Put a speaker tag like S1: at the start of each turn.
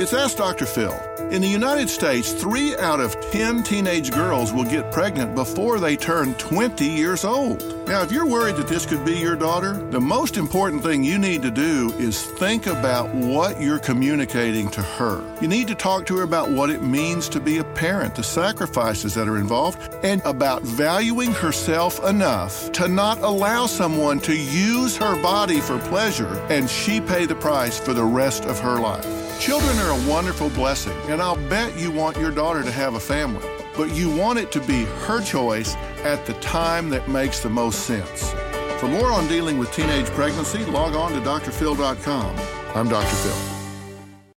S1: It's Ask Dr. Phil. In the United States, three out of 10 teenage girls will get pregnant before they turn 20 years old. Now, if you're worried that this could be your daughter, the most important thing you need to do is think about what you're communicating to her. You need to talk to her about what it means to be a parent, the sacrifices that are involved, and about valuing herself enough to not allow someone to use her body for pleasure and she pay the price for the rest of her life. Children are a wonderful blessing, and I'll bet you want your daughter to have a family, but you want it to be her choice at the time that makes the most sense. For more on dealing with teenage pregnancy, log on to drphil.com. I'm Dr. Phil.